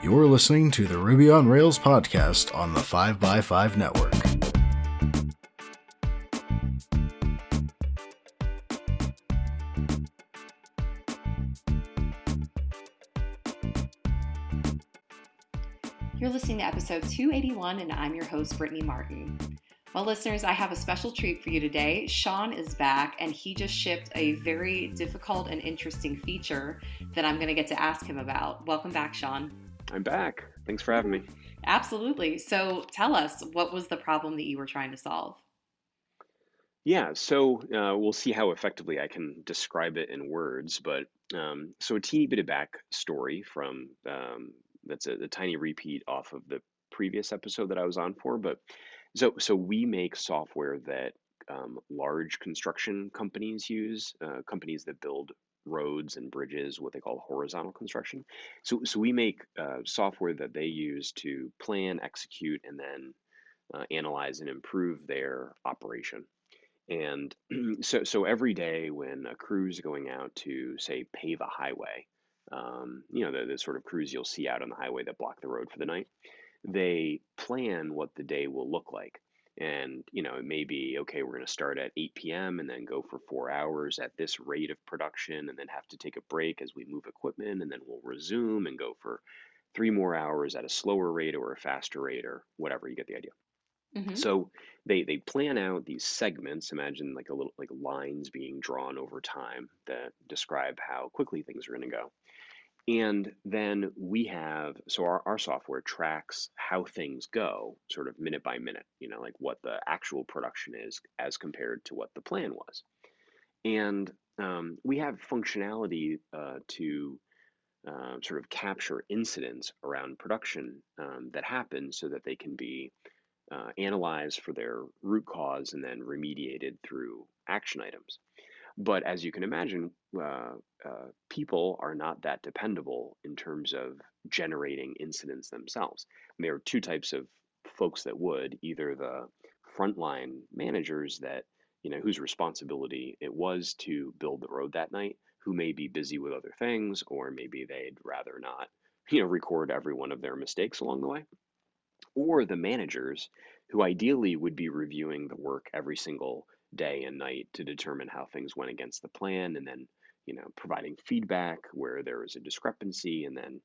You're listening to the Ruby on Rails podcast on the 5x5 network. You're listening to episode 281, and I'm your host, Brittany Martin. Well, listeners, I have a special treat for you today. Sean is back, and he just shipped a very difficult and interesting feature that I'm going to get to ask him about. Welcome back, Sean. I'm back. Thanks for having me. Absolutely. So, tell us, what was the problem that you were trying to solve? Yeah, so uh, we'll see how effectively I can describe it in words. But um, so a teeny bit of backstory from um, that's a, a tiny repeat off of the previous episode that I was on for, but so so we make software that um, large construction companies use, uh, companies that build roads and bridges, what they call horizontal construction. So so we make uh, software that they use to plan, execute, and then uh, analyze and improve their operation. And so so every day when a crew is going out to say pave a highway, um, you know the, the sort of crews you'll see out on the highway that block the road for the night they plan what the day will look like. And, you know, it may be, okay, we're going to start at 8 p.m. and then go for four hours at this rate of production and then have to take a break as we move equipment and then we'll resume and go for three more hours at a slower rate or a faster rate or whatever. You get the idea. Mm-hmm. So they, they plan out these segments. Imagine like a little like lines being drawn over time that describe how quickly things are going to go. And then we have, so our, our software tracks how things go sort of minute by minute, you know, like what the actual production is as compared to what the plan was. And um, we have functionality uh, to uh, sort of capture incidents around production um, that happen so that they can be uh, analyzed for their root cause and then remediated through action items. But as you can imagine, uh, uh, people are not that dependable in terms of generating incidents themselves. there are two types of folks that would either the frontline managers that you know whose responsibility it was to build the road that night who may be busy with other things or maybe they'd rather not you know record every one of their mistakes along the way or the managers who ideally would be reviewing the work every single day and night to determine how things went against the plan and then you know providing feedback where there was a discrepancy and then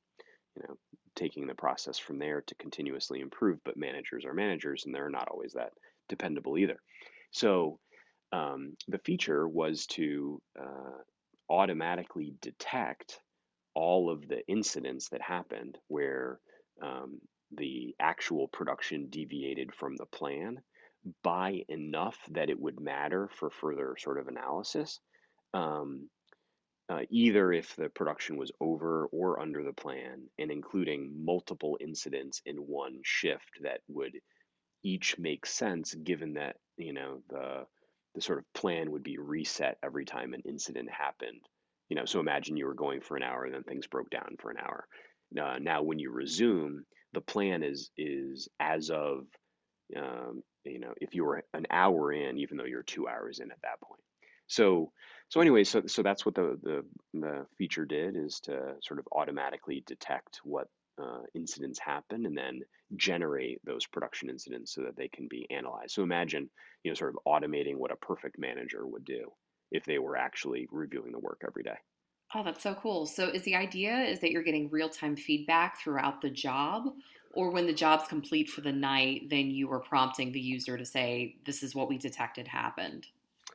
you know taking the process from there to continuously improve but managers are managers and they're not always that dependable either. So um, the feature was to uh, automatically detect all of the incidents that happened where um, the actual production deviated from the plan by enough that it would matter for further sort of analysis. Um, uh, either if the production was over or under the plan, and including multiple incidents in one shift that would each make sense given that you know the the sort of plan would be reset every time an incident happened. You know, so imagine you were going for an hour, and then things broke down for an hour. Uh, now, when you resume, the plan is is as of um, you know, if you were an hour in, even though you're two hours in at that point. So, so anyway, so so that's what the the, the feature did is to sort of automatically detect what uh, incidents happen and then generate those production incidents so that they can be analyzed. So imagine, you know, sort of automating what a perfect manager would do if they were actually reviewing the work every day. Oh, that's so cool. So is the idea is that you're getting real-time feedback throughout the job or when the job's complete for the night, then you are prompting the user to say, "This is what we detected happened."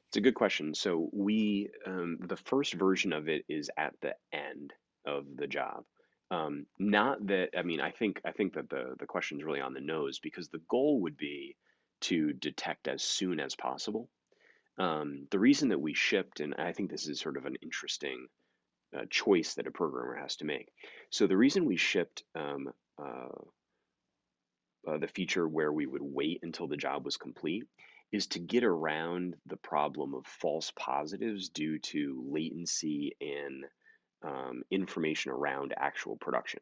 It's a good question. So we, um, the first version of it is at the end of the job. Um, not that I mean, I think I think that the the question is really on the nose because the goal would be to detect as soon as possible. Um, the reason that we shipped, and I think this is sort of an interesting uh, choice that a programmer has to make. So the reason we shipped um, uh, uh, the feature where we would wait until the job was complete is to get around the problem of false positives due to latency in um, information around actual production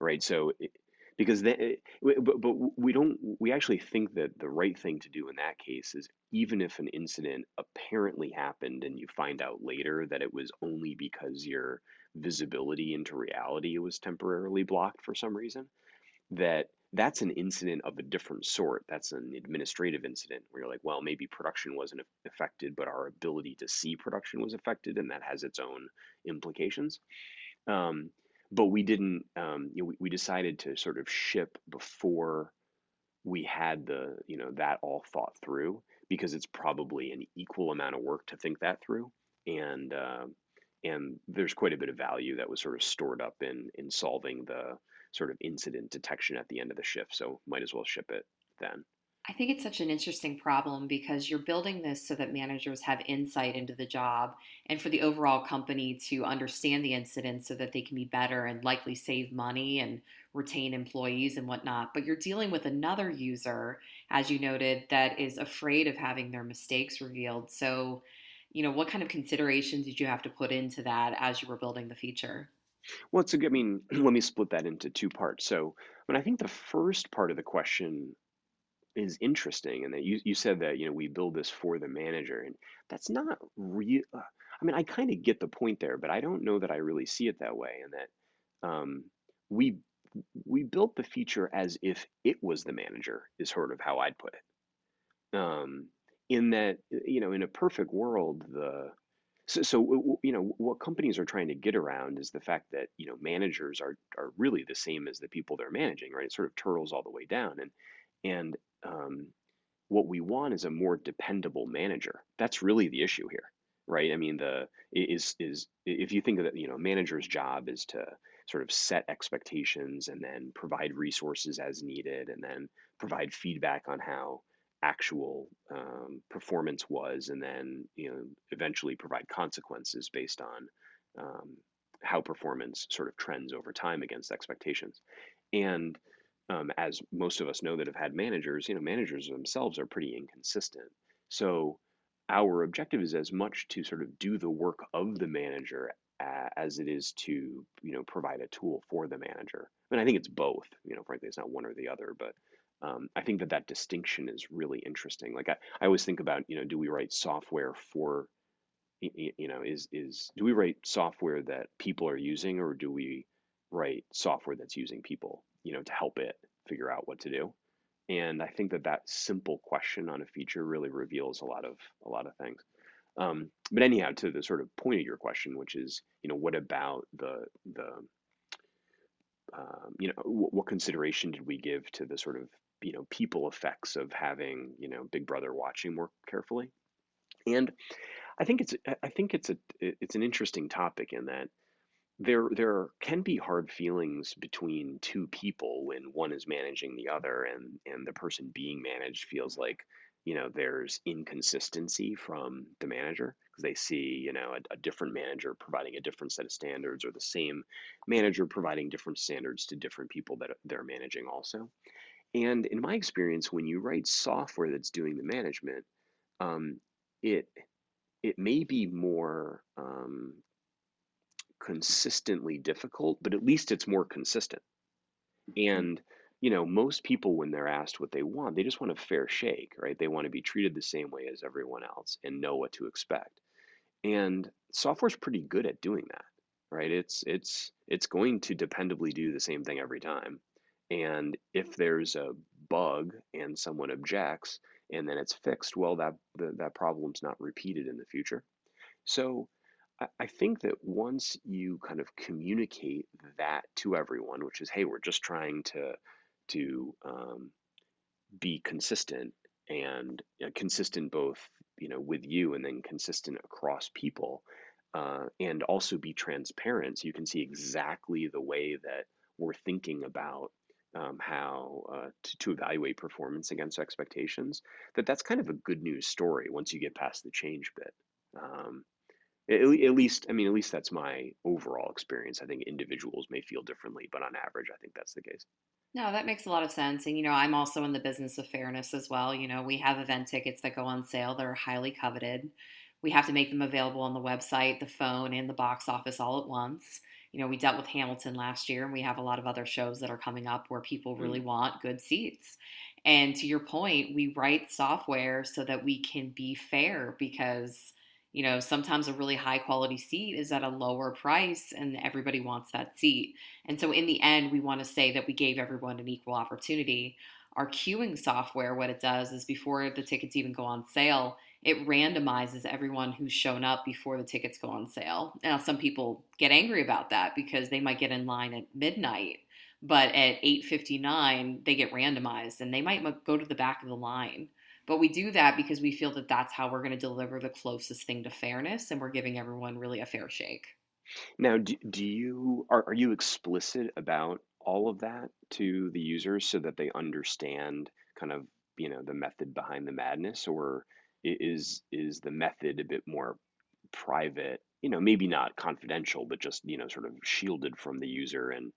right? So it, because they, but, but we don't we actually think that the right thing to do in that case is even if an incident apparently happened and you find out later that it was only because your visibility into reality was temporarily blocked for some reason that that's an incident of a different sort that's an administrative incident where you're like well maybe production wasn't affected but our ability to see production was affected and that has its own implications um, but we didn't. Um, you know, we, we decided to sort of ship before we had the you know that all thought through because it's probably an equal amount of work to think that through and uh, and there's quite a bit of value that was sort of stored up in in solving the sort of incident detection at the end of the shift so might as well ship it then I think it's such an interesting problem because you're building this so that managers have insight into the job and for the overall company to understand the incident so that they can be better and likely save money and retain employees and whatnot. But you're dealing with another user, as you noted, that is afraid of having their mistakes revealed. So, you know, what kind of considerations did you have to put into that as you were building the feature? Well, it's a good, I mean, let me split that into two parts. So, I mean, I think the first part of the question is interesting and that you, you said that you know we build this for the manager and that's not real uh, i mean i kind of get the point there but i don't know that i really see it that way and that um, we we built the feature as if it was the manager is sort of how i'd put it um, in that you know in a perfect world the so, so you know what companies are trying to get around is the fact that you know managers are are really the same as the people they're managing right it sort of turtles all the way down and and um, what we want is a more dependable manager. That's really the issue here, right? I mean, the is is if you think of that, you know, manager's job is to sort of set expectations and then provide resources as needed, and then provide feedback on how actual um, performance was, and then you know eventually provide consequences based on um, how performance sort of trends over time against expectations, and um, as most of us know that have had managers, you know, managers themselves are pretty inconsistent. So our objective is as much to sort of do the work of the manager as it is to, you know, provide a tool for the manager. And I think it's both. You know, frankly, it's not one or the other, but um, I think that that distinction is really interesting. Like I, I always think about, you know, do we write software for, you know, is is do we write software that people are using, or do we write software that's using people? you know, to help it figure out what to do. And I think that that simple question on a feature really reveals a lot of a lot of things. Um, but anyhow, to the sort of point of your question, which is, you know, what about the the um, you know, what, what consideration did we give to the sort of you know people effects of having you know Big Brother watching more carefully? And I think it's I think it's a it's an interesting topic in that there there can be hard feelings between two people when one is managing the other and and the person being managed feels like you know there's inconsistency from the manager because they see you know a, a, different manager providing a different set of standards or the same manager providing different standards to different people that they're managing also and in my experience when you write software that's doing the management um, it it may be more um, consistently difficult, but at least it's more consistent. Mm-hmm. And you know, most people when they're asked what they want, they just want a fair shake, right? They want to be treated the same way as everyone else and know what to expect. And software's pretty good at doing that, right? It's it's it's going to dependably do the same thing every time. And if there's a bug and someone objects and then it's fixed, well, that the, that problem's not repeated in the future. So I think that once you kind of communicate that to everyone, which is, hey, we're just trying to to um, be consistent and you know, consistent both you know with you and then consistent across people, uh, and also be transparent, so you can see exactly the way that we're thinking about um, how uh, to, to evaluate performance against expectations. That that's kind of a good news story once you get past the change bit. Um, at, at least, I mean, at least that's my overall experience. I think individuals may feel differently, but on average, I think that's the case. No, that makes a lot of sense. And, you know, I'm also in the business of fairness as well. You know, we have event tickets that go on sale that are highly coveted. We have to make them available on the website, the phone, and the box office all at once. You know, we dealt with Hamilton last year, and we have a lot of other shows that are coming up where people really Mm. want good seats. And to your point, we write software so that we can be fair because, you know, sometimes a really high quality seat is at a lower price and everybody wants that seat. And so in the end, we want to say that we gave everyone an equal opportunity. Our queuing software, what it does is before the tickets even go on sale, it randomizes everyone who's shown up before the tickets go on sale. Now, some people get angry about that because they might get in line at midnight, but at 8:59 they get randomized and they might go to the back of the line. But we do that because we feel that that's how we're going to deliver the closest thing to fairness and we're giving everyone really a fair shake. Now, do, do you are, are you explicit about all of that to the users so that they understand kind of, you know, the method behind the madness, or is is the method a bit more private, you know, maybe not confidential, but just, you know, sort of shielded from the user and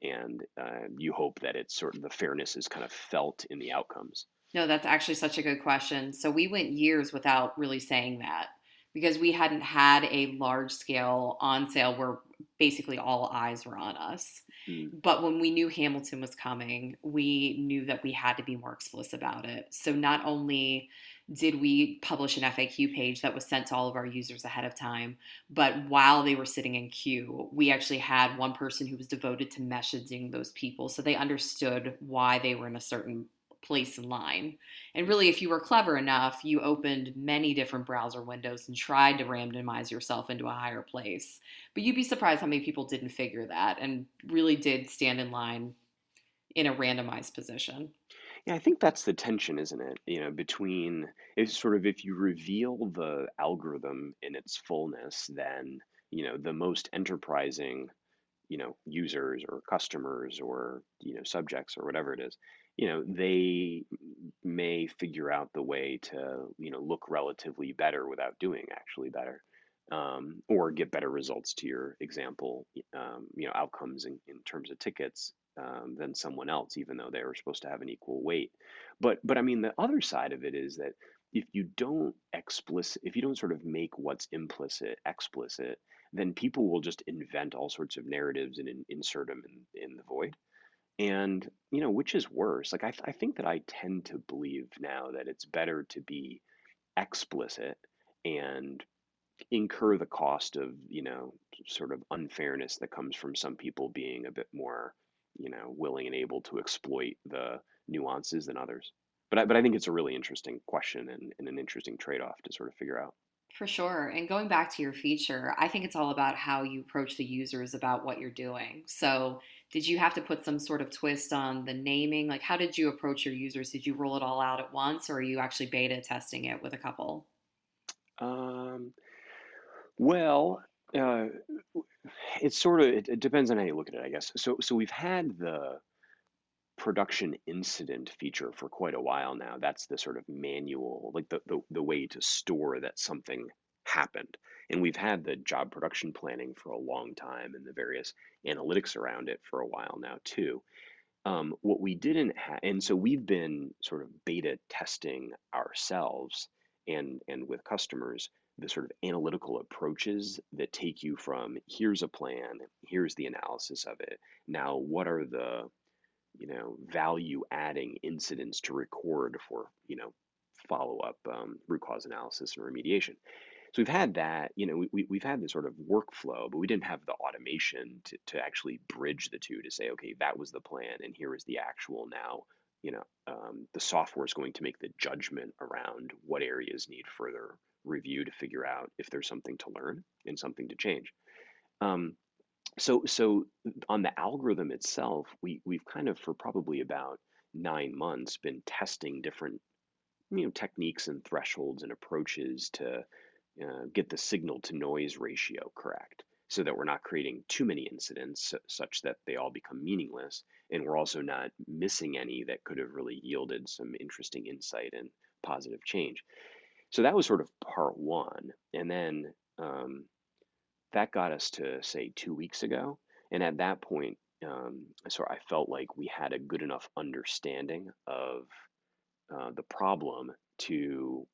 and uh, you hope that it's sort of the fairness is kind of felt in the outcomes. No, that's actually such a good question. So we went years without really saying that because we hadn't had a large scale on sale where basically all eyes were on us. Mm. But when we knew Hamilton was coming, we knew that we had to be more explicit about it. So not only did we publish an FAQ page that was sent to all of our users ahead of time, but while they were sitting in queue, we actually had one person who was devoted to messaging those people so they understood why they were in a certain place in line. And really, if you were clever enough, you opened many different browser windows and tried to randomize yourself into a higher place. But you'd be surprised how many people didn't figure that and really did stand in line in a randomized position. Yeah, I think that's the tension, isn't it? You know, between it's sort of if you reveal the algorithm in its fullness, then, you know, the most enterprising, you know, users or customers or, you know, subjects or whatever it is, you know, they may figure out the way to, you know, look relatively better without doing actually better. Um, or get better results to your example, um, you know, outcomes in, in terms of tickets um, than someone else, even though they were supposed to have an equal weight. But but I mean, the other side of it is that if you don't explicit, if you don't sort of make what's implicit explicit, then people will just invent all sorts of narratives and in, insert them in, in the void. And you know, which is worse? Like I, I think that I tend to believe now that it's better to be explicit and incur the cost of you know sort of unfairness that comes from some people being a bit more you know willing and able to exploit the nuances than others but I, but I think it's a really interesting question and, and an interesting trade-off to sort of figure out For sure. And going back to your feature, I think it's all about how you approach the users about what you're doing. So, did you have to put some sort of twist on the naming? Like, how did you approach your users? Did you roll it all out at once, or are you actually beta testing it with a couple? um, well uh, it's sort of it, it depends on how you look at it i guess so so we've had the production incident feature for quite a while now. That's the sort of manual, like the, the, the way to store that something happened. And we've had the job production planning for a long time and the various analytics around it for a while now, too. Um, what we didn't have, and so we've been sort of beta testing ourselves and, and with customers the sort of analytical approaches that take you from here's a plan, here's the analysis of it. Now, what are the you know, value adding incidents to record for, you know, follow up um, root cause analysis and remediation. So we've had that, you know, we, we've had this sort of workflow, but we didn't have the automation to, to actually bridge the two to say, okay, that was the plan and here is the actual now, you know, um, the software is going to make the judgment around what areas need further review to figure out if there's something to learn and something to change. Um, so so on the algorithm itself, we we've kind of for probably about nine months been testing different you know techniques and thresholds and approaches to uh, get the signal to noise ratio correct so that we're not creating too many incidents such that they all become meaningless and we're also not missing any that could have really yielded some interesting insight and positive change so that was sort of part one and then um, that got us to say two weeks ago and at that point um, so i felt like we had a good enough understanding of uh, the problem to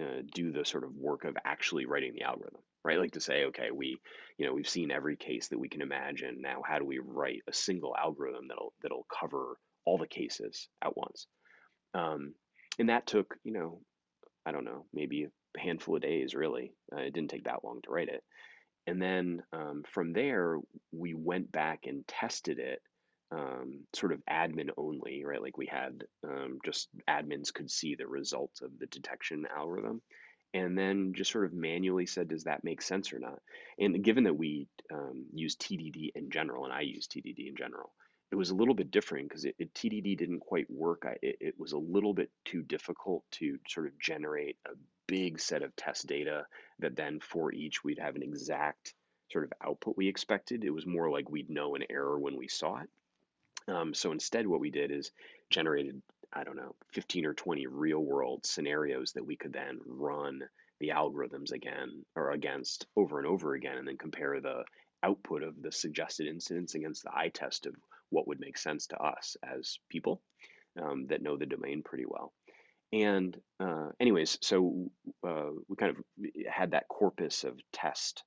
uh, do the sort of work of actually writing the algorithm right? Like to say, okay, we, you know, we've seen every case that we can imagine. Now, how do we write a single algorithm that'll that'll cover all the cases at once? Um, and that took, you know, I don't know, maybe a handful of days. Really, uh, it didn't take that long to write it. And then um, from there, we went back and tested it um, sort of admin only, right? Like we had um, just admins could see the results of the detection algorithm and then just sort of manually said, does that make sense or not? And given that we um, use TDD in general, and I use TDD in general, it was a little bit different because it, it, TDD didn't quite work. I, it, it was a little bit too difficult to sort of generate a big set of test data that then for each we'd have an exact sort of output we expected. It was more like we'd know an error when we saw it. Um, so instead, what we did is generated I don't know, 15 or 20 real world scenarios that we could then run the algorithms again or against over and over again and then compare the output of the suggested incidents against the eye test of what would make sense to us as people um, that know the domain pretty well. And uh, anyways, so uh, we kind of had that corpus of test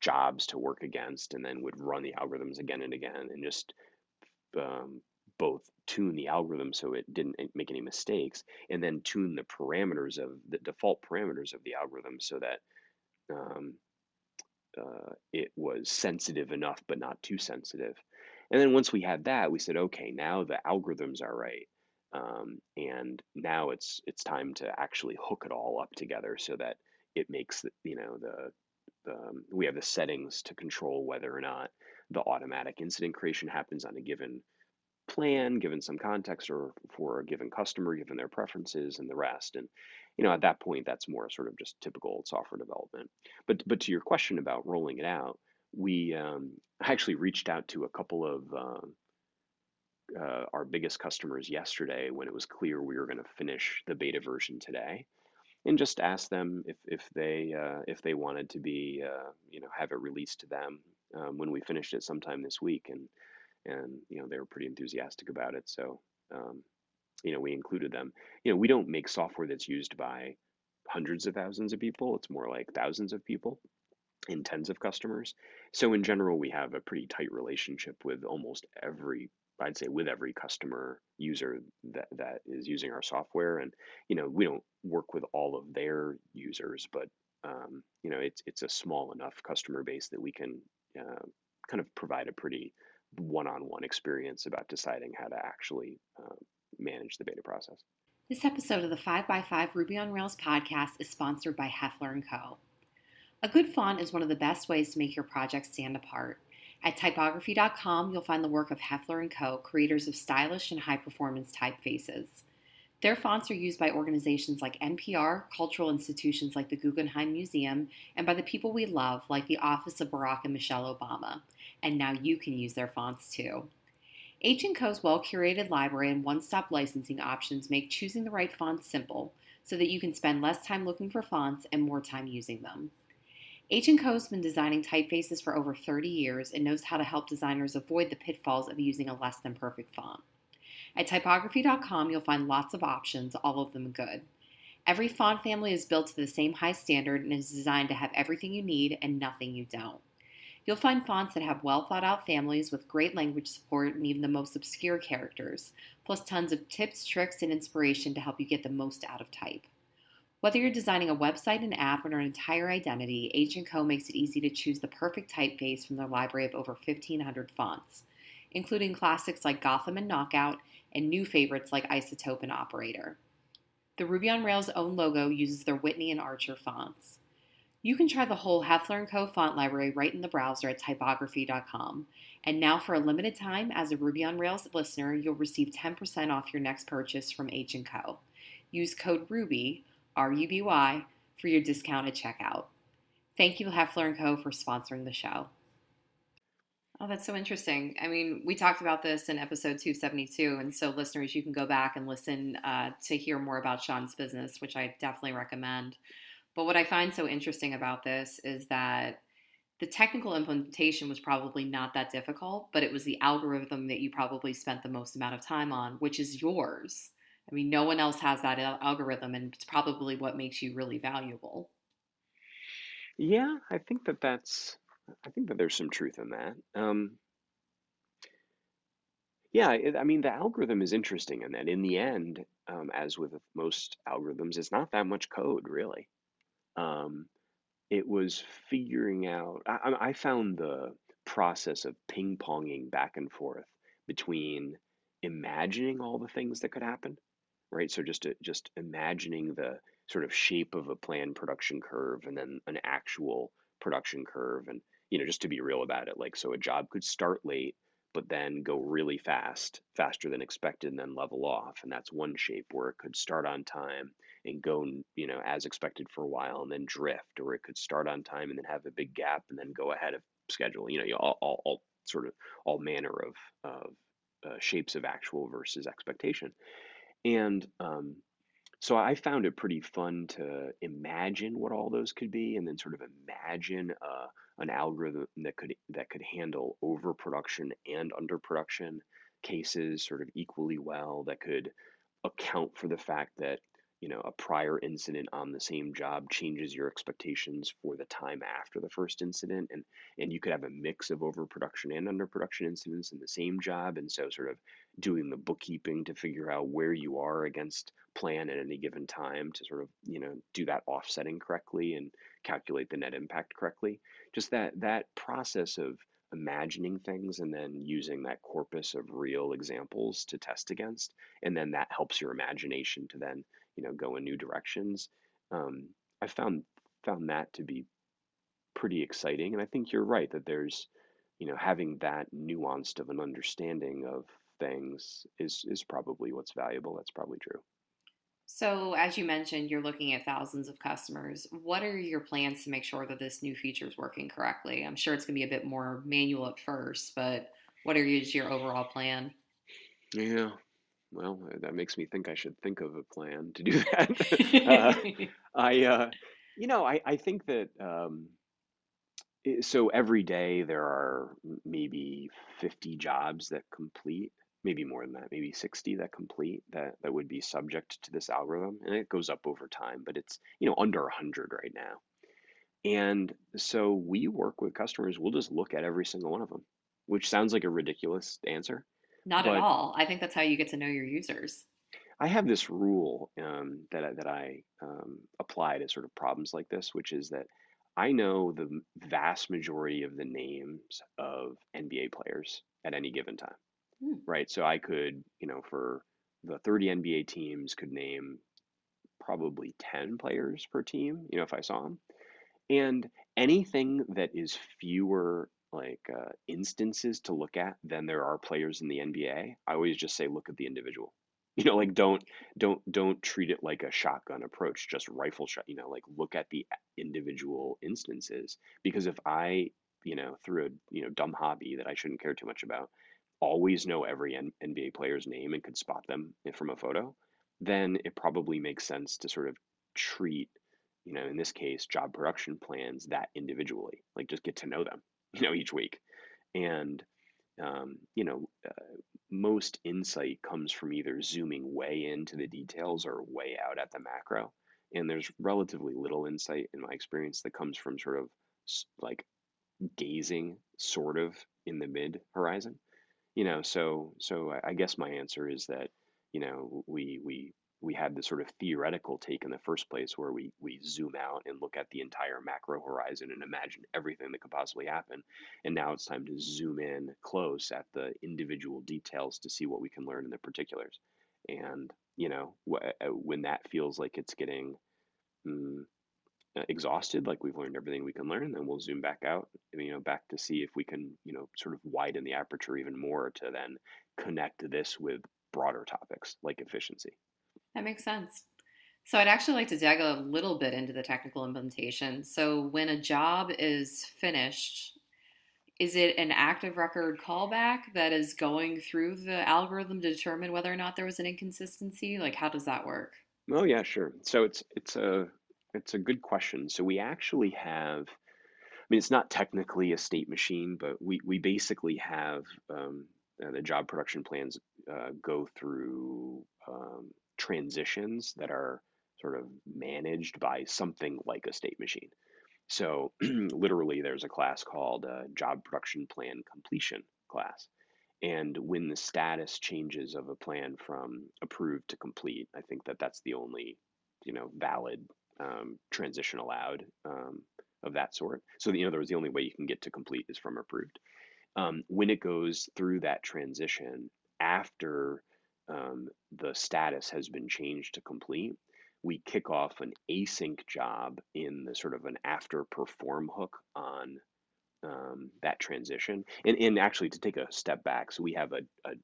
jobs to work against and then would run the algorithms again and again and just um, both tune the algorithm so it didn't make any mistakes and then tune the parameters of the default parameters of the algorithm so that um, uh, it was sensitive enough but not too sensitive and then once we had that we said okay now the algorithms are right um, and now it's it's time to actually hook it all up together so that it makes the, you know the, the um, we have the settings to control whether or not the automatic incident creation happens on a given plan, given some context, or for a given customer, given their preferences and the rest. And you know, at that point, that's more sort of just typical software development. But but to your question about rolling it out, we um, actually reached out to a couple of uh, uh, our biggest customers yesterday when it was clear we were going to finish the beta version today, and just asked them if if they uh, if they wanted to be uh, you know have it released to them um, when we finished it sometime this week and and you know they were pretty enthusiastic about it. So um, you know we included them. You know we don't make software that's used by hundreds of thousands of people. It's more like thousands of people and tens of customers. So in general, we have a pretty tight relationship with almost every I'd say with every customer user that, that is using our software. And, you know, we don't work with all of their users, but, um, you know, it's, it's a small enough customer base that we can uh, kind of provide a pretty one-on-one experience about deciding how to actually uh, manage the beta process. This episode of the 5x5 Ruby on Rails podcast is sponsored by Hoefler & Co. A good font is one of the best ways to make your project stand apart. At typography.com, you'll find the work of Hoefler & Co., creators of stylish and high-performance typefaces. Their fonts are used by organizations like NPR, cultural institutions like the Guggenheim Museum, and by the people we love, like the Office of Barack and Michelle Obama. And now you can use their fonts too. H&Co's well-curated library and one-stop licensing options make choosing the right fonts simple, so that you can spend less time looking for fonts and more time using them. H&Co's been designing typefaces for over 30 years and knows how to help designers avoid the pitfalls of using a less than perfect font. At typography.com, you'll find lots of options, all of them good. Every font family is built to the same high standard and is designed to have everything you need and nothing you don't. You'll find fonts that have well thought out families with great language support and even the most obscure characters, plus tons of tips, tricks, and inspiration to help you get the most out of type. Whether you're designing a website, an app, or an entire identity, H&Co makes it easy to choose the perfect typeface from their library of over 1,500 fonts, including classics like Gotham and Knockout and new favorites like Isotope and Operator. The Ruby on Rails own logo uses their Whitney and Archer fonts. You can try the whole Hoefler & Co. font library right in the browser at typography.com. And now for a limited time, as a Ruby on Rails listener, you'll receive 10% off your next purchase from H&Co. Use code RUBY, R-U-B-Y, for your discount at checkout. Thank you, Hoefler & Co. for sponsoring the show. Oh, that's so interesting. I mean, we talked about this in episode 272. And so, listeners, you can go back and listen uh, to hear more about Sean's business, which I definitely recommend. But what I find so interesting about this is that the technical implementation was probably not that difficult, but it was the algorithm that you probably spent the most amount of time on, which is yours. I mean, no one else has that algorithm, and it's probably what makes you really valuable. Yeah, I think that that's I think that there's some truth in that. Um, yeah, it, I mean, the algorithm is interesting in that in the end, um, as with most algorithms, it's not that much code really. Um, it was figuring out, I, I found the process of ping-ponging back and forth between imagining all the things that could happen, right? So just to, just imagining the sort of shape of a planned production curve and then an actual production curve and you know just to be real about it like so a job could start late but then go really fast faster than expected and then level off and that's one shape where it could start on time and go you know as expected for a while and then drift or it could start on time and then have a big gap and then go ahead of schedule you know all, all, all sort of all manner of, of uh, shapes of actual versus expectation and um, so I found it pretty fun to imagine what all those could be, and then sort of imagine uh, an algorithm that could that could handle overproduction and underproduction cases sort of equally well, that could account for the fact that you know a prior incident on the same job changes your expectations for the time after the first incident and and you could have a mix of overproduction and underproduction incidents in the same job and so sort of doing the bookkeeping to figure out where you are against plan at any given time to sort of you know do that offsetting correctly and calculate the net impact correctly. Just that that process of imagining things and then using that corpus of real examples to test against and then that helps your imagination to then you know go in new directions um, i found found that to be pretty exciting and i think you're right that there's you know having that nuanced of an understanding of things is is probably what's valuable that's probably true So, as you mentioned, you're looking at thousands of customers. What are your plans to make sure that this new feature is working correctly? I'm sure it's going to be a bit more manual at first, but what are is your overall plan? yeah well that makes me think i should think of a plan to do that. Uh, i uh, you know i i think that um, so every day there are maybe 50 jobs that complete maybe more than that maybe 60 that complete that that would be subject to this algorithm and it goes up over time but it's you know under 100 right now. And so we work with customers we'll just look at every single one of them which sounds like a ridiculous answer Not at all. I think that's how you get to know your users. i have this rule um, that, I- that i um, apply to sort of problems like this which is that i know the vast majority of the names of nba players at any given time Hmm. right? So I could, you know, for the 30 NBA teams, could name probably 10 players per team, you know, if I saw them. And anything that is fewer like uh, instances to look at than there are players in the NBA, I always just say look at the individual. You know, like don't don't don't treat it like a shotgun approach, just rifle shot. You know, like look at the individual instances because if I, you know, through a you know dumb hobby that I shouldn't care too much about, always know every N- NBA player's name and could spot them from a photo, then it probably makes sense to sort of treat you know, in this case, job production plans that individually, like just get to know them, you know, each week. And, um, you know, uh, most insight comes from either zooming way into the details or way out at the macro. And there's relatively little insight in my experience that comes from sort of like gazing sort of in the mid horizon you know so so i I guess my answer is that you know we we we had this sort of theoretical take in the first place where we we zoom out and look at the entire macro horizon and imagine everything that could possibly happen and now it's time to zoom in close at the individual details to see what we can learn in the particulars and you know wh- uh, when that feels like it's getting mm, uh, exhausted, like we've learned everything we can learn, then we'll zoom back out, you know, back to see if we can, you know, sort of widen the aperture even more to then connect this with broader topics like efficiency. That makes sense. So, I'd actually like to dig a little bit into the technical implementation. So, when a job is finished, is it an active record callback that is going through the algorithm to determine whether or not there was an inconsistency? Like, how does that work? Oh yeah, sure. So it's it's a it's a good question. So we actually have, I mean, it's not technically a state machine, but we we basically have um, uh, the job production plans uh, go through um, transitions that are sort of managed by something like a state machine. So literally, there's a class called uh, Job Production Plan Completion class. And when the status changes of a plan from approved to complete, I think that that's the only, you know, valid um, transition allowed um, of that sort. So, in other words, the only way you can get to complete is from approved. Um, when it goes through that transition after um, the status has been changed to complete, we kick off an async job in the sort of an after perform hook on um, that transition. And, and actually, to take a step back, so we have a, a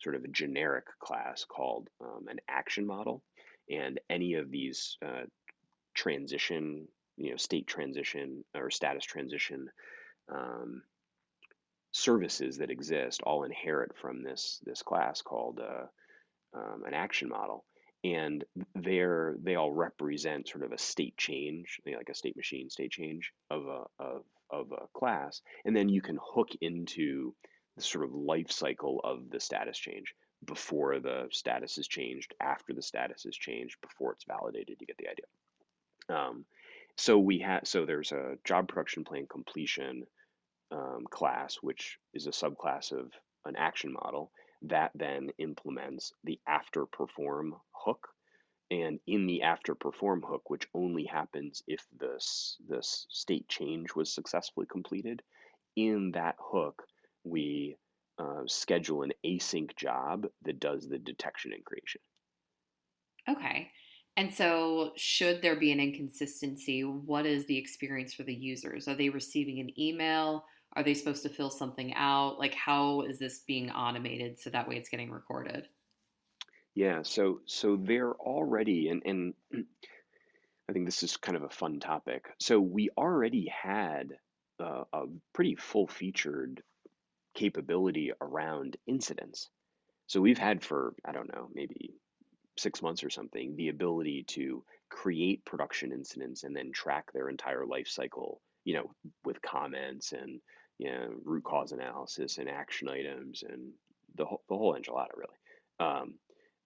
sort of a generic class called um, an action model. And any of these uh, transition, you know, state transition or status transition um, services that exist all inherit from this this class called uh, um, an action model. And they're they all represent sort of a state change like a state machine state change of a of, of a class. And then you can hook into the sort of life cycle of the status change before the status is changed after the status is changed before it's validated you get the idea. Um, so we have so there's a job production plan completion um, class, which is a subclass of an action model that then implements the after perform hook. And in the after perform hook, which only happens if this, this state change was successfully completed, in that hook, we uh, schedule an async job that does the detection and creation. Okay. And so, should there be an inconsistency, what is the experience for the users? Are they receiving an email? Are they supposed to fill something out? Like, how is this being automated so that way it's getting recorded? Yeah, so so they're already and and I think this is kind of a fun topic. So we already had uh, a pretty full featured capability around incidents. So we've had for I don't know maybe six months or something the ability to create production incidents and then track their entire life cycle. You know, with comments and you know, root cause analysis and action items and the whole, the whole enchilada really. Um,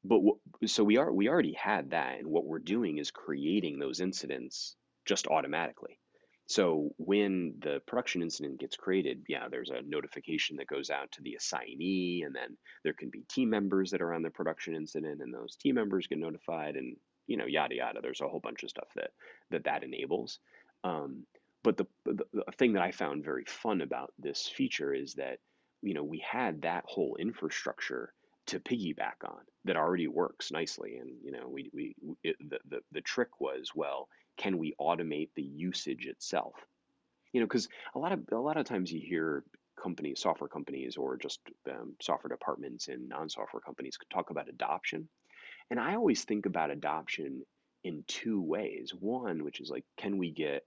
but so we are we already had that, and what we're doing is creating those incidents just automatically. So when the production incident gets created, yeah, there's a notification that goes out to the assignee, and then there can be team members that are on the production incident, and those team members get notified, and you know, yada yada. There's a whole bunch of stuff that that that enables. Um, but the, the, the thing that I found very fun about this feature is that you know we had that whole infrastructure to piggyback on that already works nicely. And you know we, we it, the, the, the trick was well can we automate the usage itself? You know because a lot of a lot of times you hear companies software companies or just um, software departments and non-software companies talk about adoption. And i always think about adoption in two ways. One which is like can we get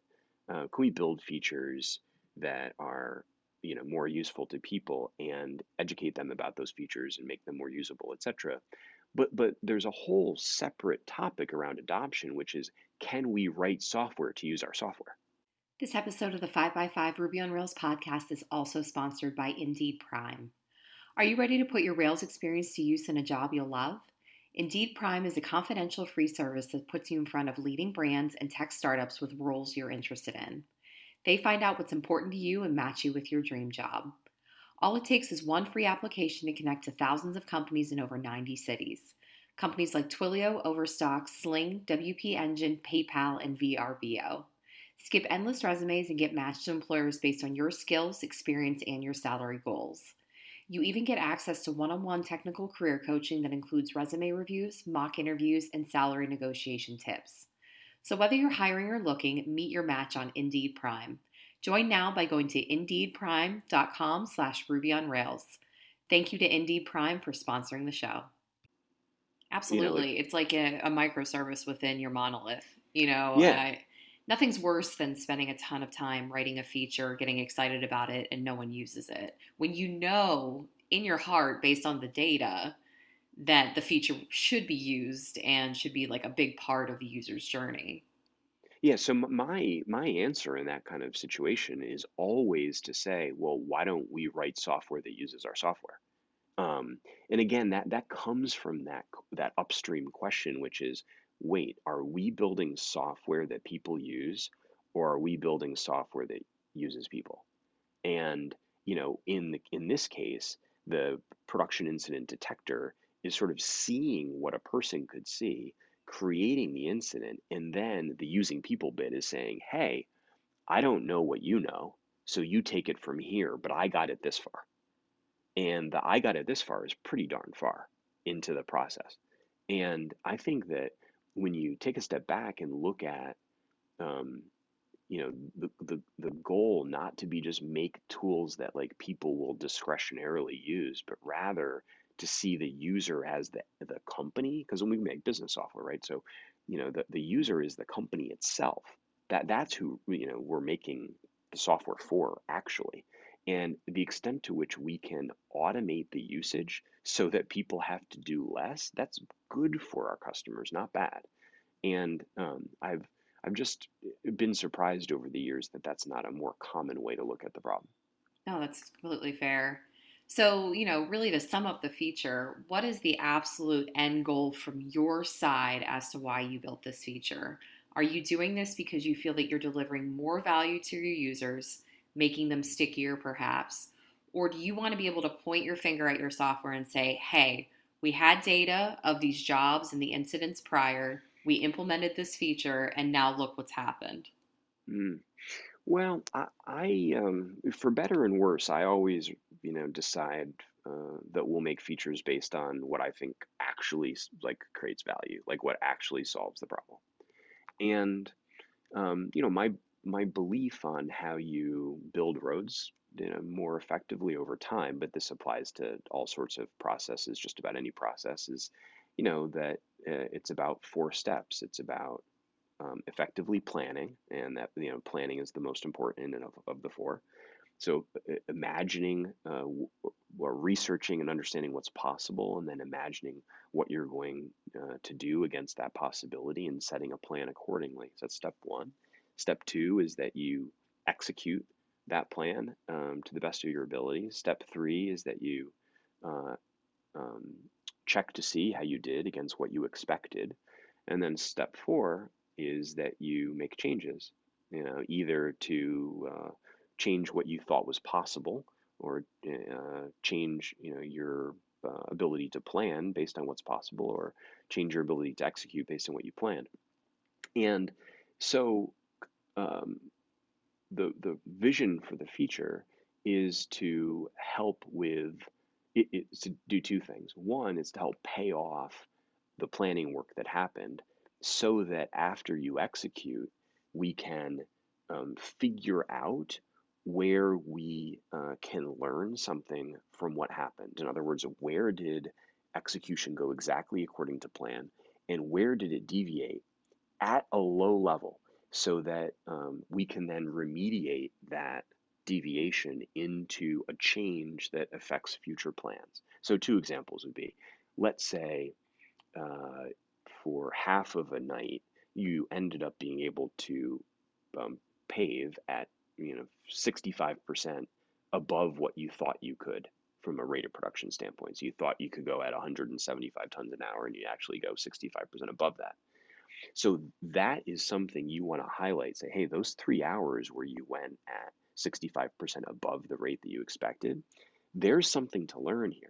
uh, can we build features that are you know more useful to people and educate them about those features and make them more usable etc but but there's a whole separate topic around adoption which is can we write software to use our software? This episode of the 5x5 ruby on rails podcast is also sponsored by indeed prime. Are you ready to put your rails experience to use in a job you'll love Indeed Prime is a confidential free service that puts you in front of leading brands and tech startups with roles you're interested in. They find out what's important to you and match you with your dream job. All it takes is one free application to connect to thousands of companies in over 90 cities. Companies like Twilio, Overstock, Sling, WP Engine, PayPal, and VRBO. Skip endless resumes and get matched to employers based on your skills, experience, and your salary goals. You even get access to one on one technical career coaching that includes resume reviews, mock interviews, and salary negotiation tips. So, whether you're hiring or looking, meet your match on Indeed Prime. Join now by going to indeedprime.com slash Ruby on Rails. Thank you to Indeed Prime for sponsoring the show. Absolutely. You know, it's like a, a, microservice within your monolith. You know, yeah. I, nothing's worse than spending a ton of time writing a feature, getting excited about it, and no one uses it. When you know in your heart, based on the data, that the feature should be used and should be like a big part of the user's journey. Yeah, so my my answer in that kind of situation is always to say, well, why don't we write software that uses our software? Um, and again, that that comes from that that upstream question, which is, wait, are we building software that people use or are we building software that uses people? And you know, in the, in this case, the production incident detector is sort of seeing what a person could see, creating the incident, and then the using people bit is saying, "Hey, I don't know what you know, so you take it from here, but I got it this far." And the I got it this far is pretty darn far into the process. And I think that when you take a step back and look at um, you know the, the the goal not to be just make tools that like people will discretionarily use but rather to see the user as the the company because when we make business software right? So you know the, the user is the company itself. That that's who you know we're making the software for actually and the extent to which we can automate the usage so that people have to do less that's good for our customers not bad and um, i've I've just been surprised over the years that that's not a more common way to look at the problem. No, that's completely fair. So, you know, really to sum up the feature, what is the absolute end goal from your side as to why you built this feature? Are you doing this because you feel that you're delivering more value to your users, making them stickier perhaps? Or do you want to be able to point your finger at your software and say, hey, we had data of these jobs and the incidents prior we implemented this feature and now look what's happened mm. well i, I um, for better and worse i always you know decide uh, that we'll make features based on what i think actually like creates value like what actually solves the problem and um, you know my my belief on how you build roads you know, more effectively over time, but this applies to all sorts of processes, just about any process, is you know that uh, it's about four steps. It's about um, effectively planning, and that you know planning is the most important of, of the four. So uh, imagining uh, or researching and understanding what's possible, and then imagining what you're going uh, to do against that possibility, and setting a plan accordingly. So that's step one. Step two is that you execute that plan um, to the best of your ability. Step three is that you uh, um, check to see how you did against what you expected. And then step four is that you make changes, you know, either to uh, change what you thought was possible or uh, change, you know, your uh, ability to plan based on what's possible or change your ability to execute based on what you planned. And so um, the, the vision for the feature is to help with it, it's to do two things. One is to help pay off the planning work that happened so that after you execute, we can um, figure out where we uh, can learn something from what happened. In other words, where did execution go exactly according to plan and where did it deviate at a low level so that um, we can then remediate that deviation into a change that affects future plans. So, two examples would be let's say uh, for half of a night, you ended up being able to um, pave at you know 65% above what you thought you could from a rate of production standpoint. So you thought you could go at 175 tons an hour and you actually go 65% above that. So that is something you want to highlight. Say, hey, those three hours where you went at 65% above the rate that you expected, there's something to learn here.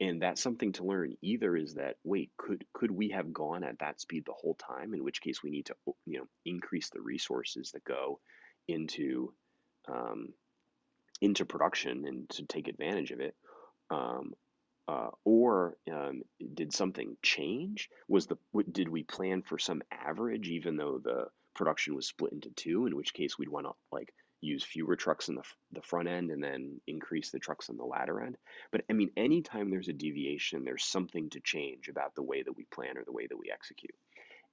And that something to learn either is that wait, could could we have gone at that speed the whole time? In which case we need to you know increase the resources that go into um, into production and to take advantage of it. Um, uh, or um, did something change? Was the did we plan for some average even though the production was split into two? In which case we'd want to like use fewer trucks in the, the front end and then increase the trucks on the latter end. But I mean, anytime there's a deviation, there's something to change about the way that we plan or the way that we execute.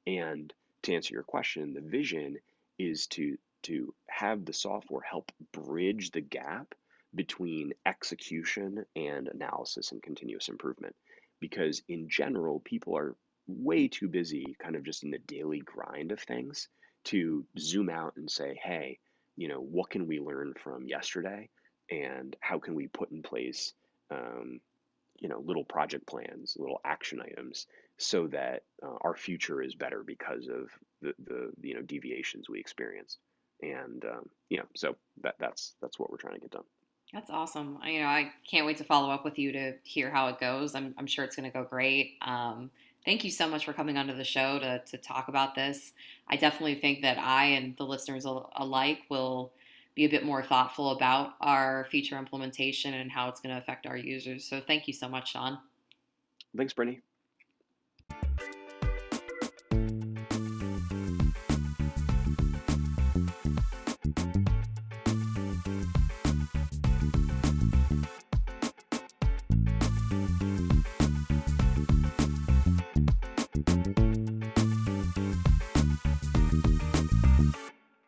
And to answer your question, the vision is to to have the software help bridge the gap between execution and analysis and continuous improvement. Because in general, people are way too busy kind of just in the daily grind of things to zoom out and say, hey, you know, what can we learn from yesterday and how can we put in place, um, you know, little project plans, little action items so that uh, our future is better because of the, the, you know, deviations we experienced and um, you know, so that that's that's what we're trying to get done. That's awesome. I, you know, I can't wait to follow up with you to hear how it goes. I'm, I'm sure it's going to go great. Um, thank you so much for coming onto the show to, to talk about this. I definitely think that I and the listeners alike will be a bit more thoughtful about our feature implementation and how it's going to affect our users. So thank you so much, Sean. Thanks, Brittany.